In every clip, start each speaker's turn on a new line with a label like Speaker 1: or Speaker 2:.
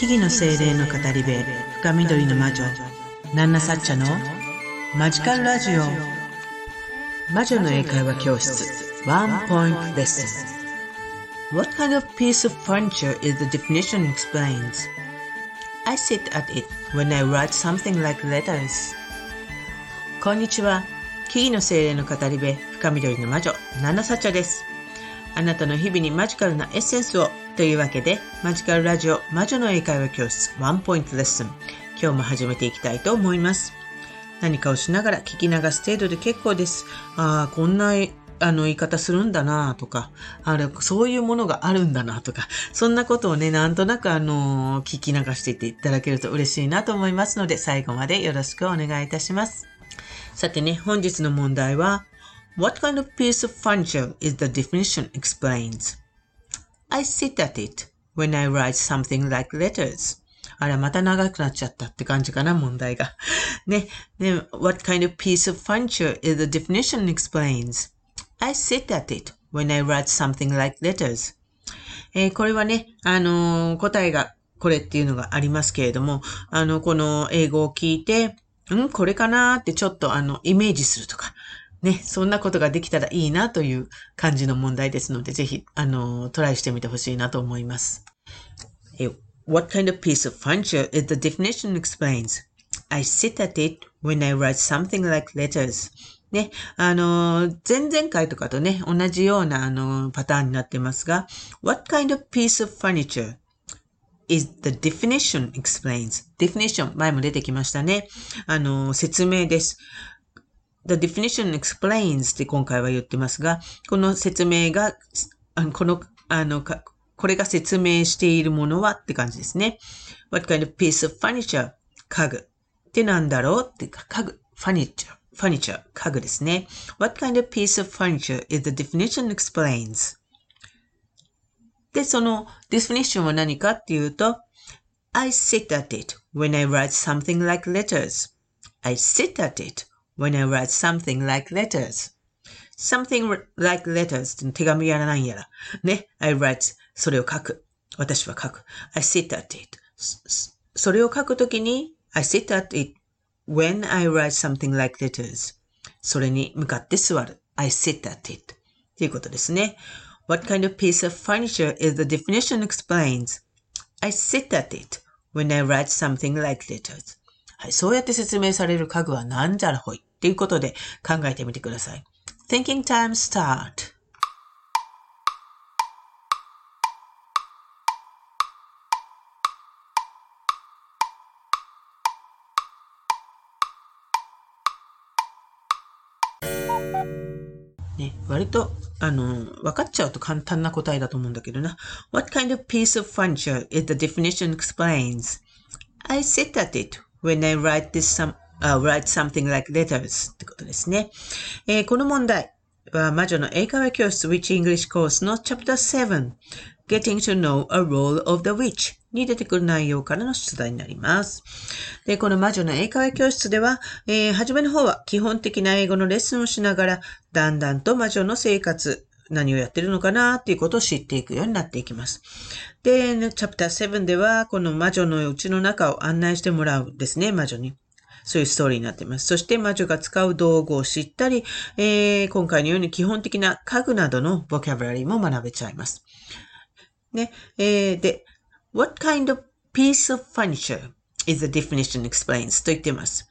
Speaker 1: 木々の精霊の語り部深緑の魔女ナンナサッチャのマジカルラジオ魔女の英会話教室ワンポイントレッスン What kind of piece of furniture is the definition explains? I sit at it when I write something like letters. こんにちは。木々の精霊の語り部深緑の魔女ナンナサッチャです。あなたの日々にマジカルなエッセンスをというわけで、マジカルラジオ魔女の英会話教室ワンポイントレッスン。今日も始めていきたいと思います。何かをしながら聞き流す程度で結構です。ああ、こんなあの言い方するんだなとか、あれ、そういうものがあるんだなとか、そんなことをね、なんとなくあの、聞き流していていただけると嬉しいなと思いますので、最後までよろしくお願いいたします。さてね、本日の問題は、What kind of piece of furniture is the definition explains? I sit at it when I write something like letters. あら、また長くなっちゃったって感じかな、問題が。ね、ね、What kind of piece of furniture is the definition explains? I sit at it when I write something like letters. えー、これはね、あのー、答えがこれっていうのがありますけれども、あの、この英語を聞いて、んこれかなってちょっとあの、イメージするとか、ね、そんなことができたらいいなという感じの問題ですので、ぜひ、あの、トライしてみてほしいなと思います。What kind of piece of furniture is the definition explains? I sit at it when I write something like letters. ね、あの、前々回とかとね、同じような、あの、パターンになってますが、What kind of piece of furniture is the definition explains? definition 前も出てきましたね。あの、説明です。The definition explains って今回は言ってますが、この説明が、この、あの、これが説明しているものはって感じですね。What kind of piece of furniture? 家具。ってなんだろうってか、家具。furniture. furniture. 家具ですね。What kind of piece of furniture is the definition explains? で、その definition は何かっていうと、I sit at it when I write something like letters. I sit at it when I write something like letters. something like letters って手紙やらないやら。ね。I write それを書く。私は書く。I sit at it. それを書くときに I sit at it when I write something like letters. それに向かって座る。I sit at it. ということですね。What kind of piece of furniture is the definition explains? I sit at it when I write something like letters. はい、そうやって説明される家具は何じゃらほい。ということで考えてみてください。Thinking time start. ね、割と、あの、分かっちゃうと簡単な答えだと思うんだけどな。What kind of piece of furniture is the definition explains? I sit at it when I write this some, uh, write something like letters ってことですね。えー、この問題は魔女の英会話教室 Which English Course の Chapter 7 Getting to know a role of the witch に出てくる内容からの出題になります。で、この魔女の英会話教室では、えー、初めの方は基本的な英語のレッスンをしながら、だんだんと魔女の生活、何をやってるのかなっていうことを知っていくようになっていきます。で、チャプター7では、この魔女のうちの中を案内してもらうですね、魔女に。そういうストーリーになっています。そして魔女が使う道具を知ったり、えー、今回のように基本的な家具などのボキャブラリーも学べちゃいます。ね、えー、で、What kind of piece of furniture is the definition explains と言っています。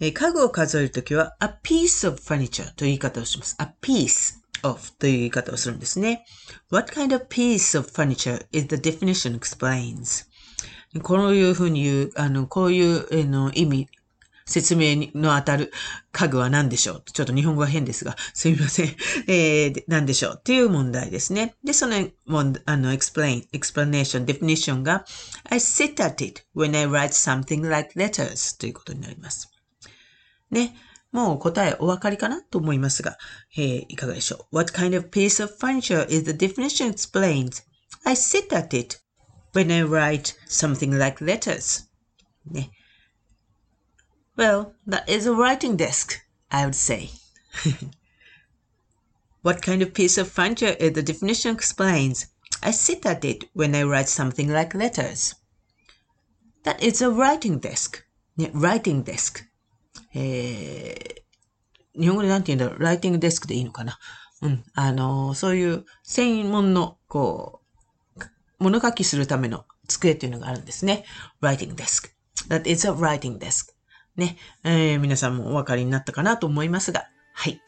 Speaker 1: えー、家具を数えるときは a piece of furniture という言い方をします。a piece of という言い方をするんですね。What kind of piece of furniture is the definition explains? こういうふうに言う、あの、こういう、え、の意味説明の当たる家具は何でしょうちょっと日本語は変ですが、すみません。えー、何でしょうっていう問題ですね。で、その、あの、explain, explanation, definition が I sit at it when I write something like letters ということになります。ね。もう答えお分かりかなと思いますが、えー、いかがでしょう ?What kind of piece of furniture is the definition explained? I sit at it when I write something like letters. ね。Well, that is a writing desk, I would say. what kind of piece of furniture the definition explains? I sit at it when I write something like letters. That is a writing desk. ね、writing desk. えー、日本語でなんて言うんだろう、ライティングデスクでいいのかな？うん。あの、そういう専門の、こう、物書きするための机っていうのがあるんですね。writing desk. That is a writing desk. ね。えー、皆さんもお分かりになったかなと思いますが。はい。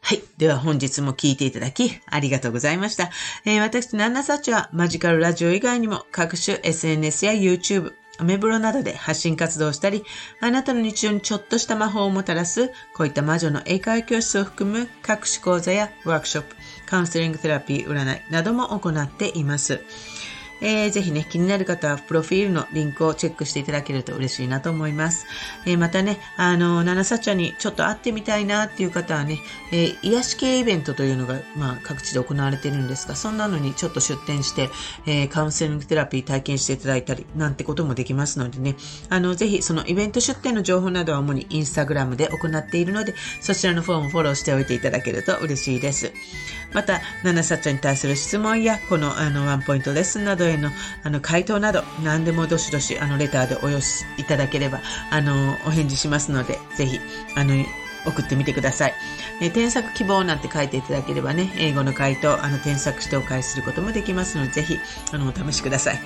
Speaker 1: はい。では本日も聞いていただきありがとうございました。えー、私、ナンナサチはマジカルラジオ以外にも各種 SNS や YouTube、アメブロなどで発信活動したり、あなたの日常にちょっとした魔法をもたらす、こういった魔女の英会話教室を含む各種講座やワークショップ、カウンセリングテラピー、占いなども行っています。えー、ぜひね、気になる方は、プロフィールのリンクをチェックしていただけると嬉しいなと思います。えー、またね、あの、ナナサチャにちょっと会ってみたいなっていう方はね、えー、癒し系イベントというのが、まあ、各地で行われているんですが、そんなのにちょっと出店して、えー、カウンセリングテラピー体験していただいたり、なんてこともできますのでね、あの、ぜひそのイベント出店の情報などは主にインスタグラムで行っているので、そちらのフォームフォローしておいていただけると嬉しいです。また、ナナサチャに対する質問や、この、あの、ワンポイントレッスンなどへの、あの、回答など、何でもどしどし、あの、レターでお寄せいただければ、あの、お返事しますので、ぜひ、あの、送ってみてください。え添削希望なんて書いていただければね、英語の回答、あの、添削してお返しすることもできますので、ぜひ、あの、お試しください。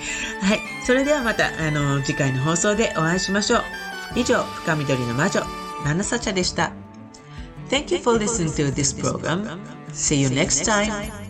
Speaker 1: はい。それではまた、あの、次回の放送でお会いしましょう。以上、深緑の魔女、ナナサチャでした。Thank you for listening to this program. See you next time.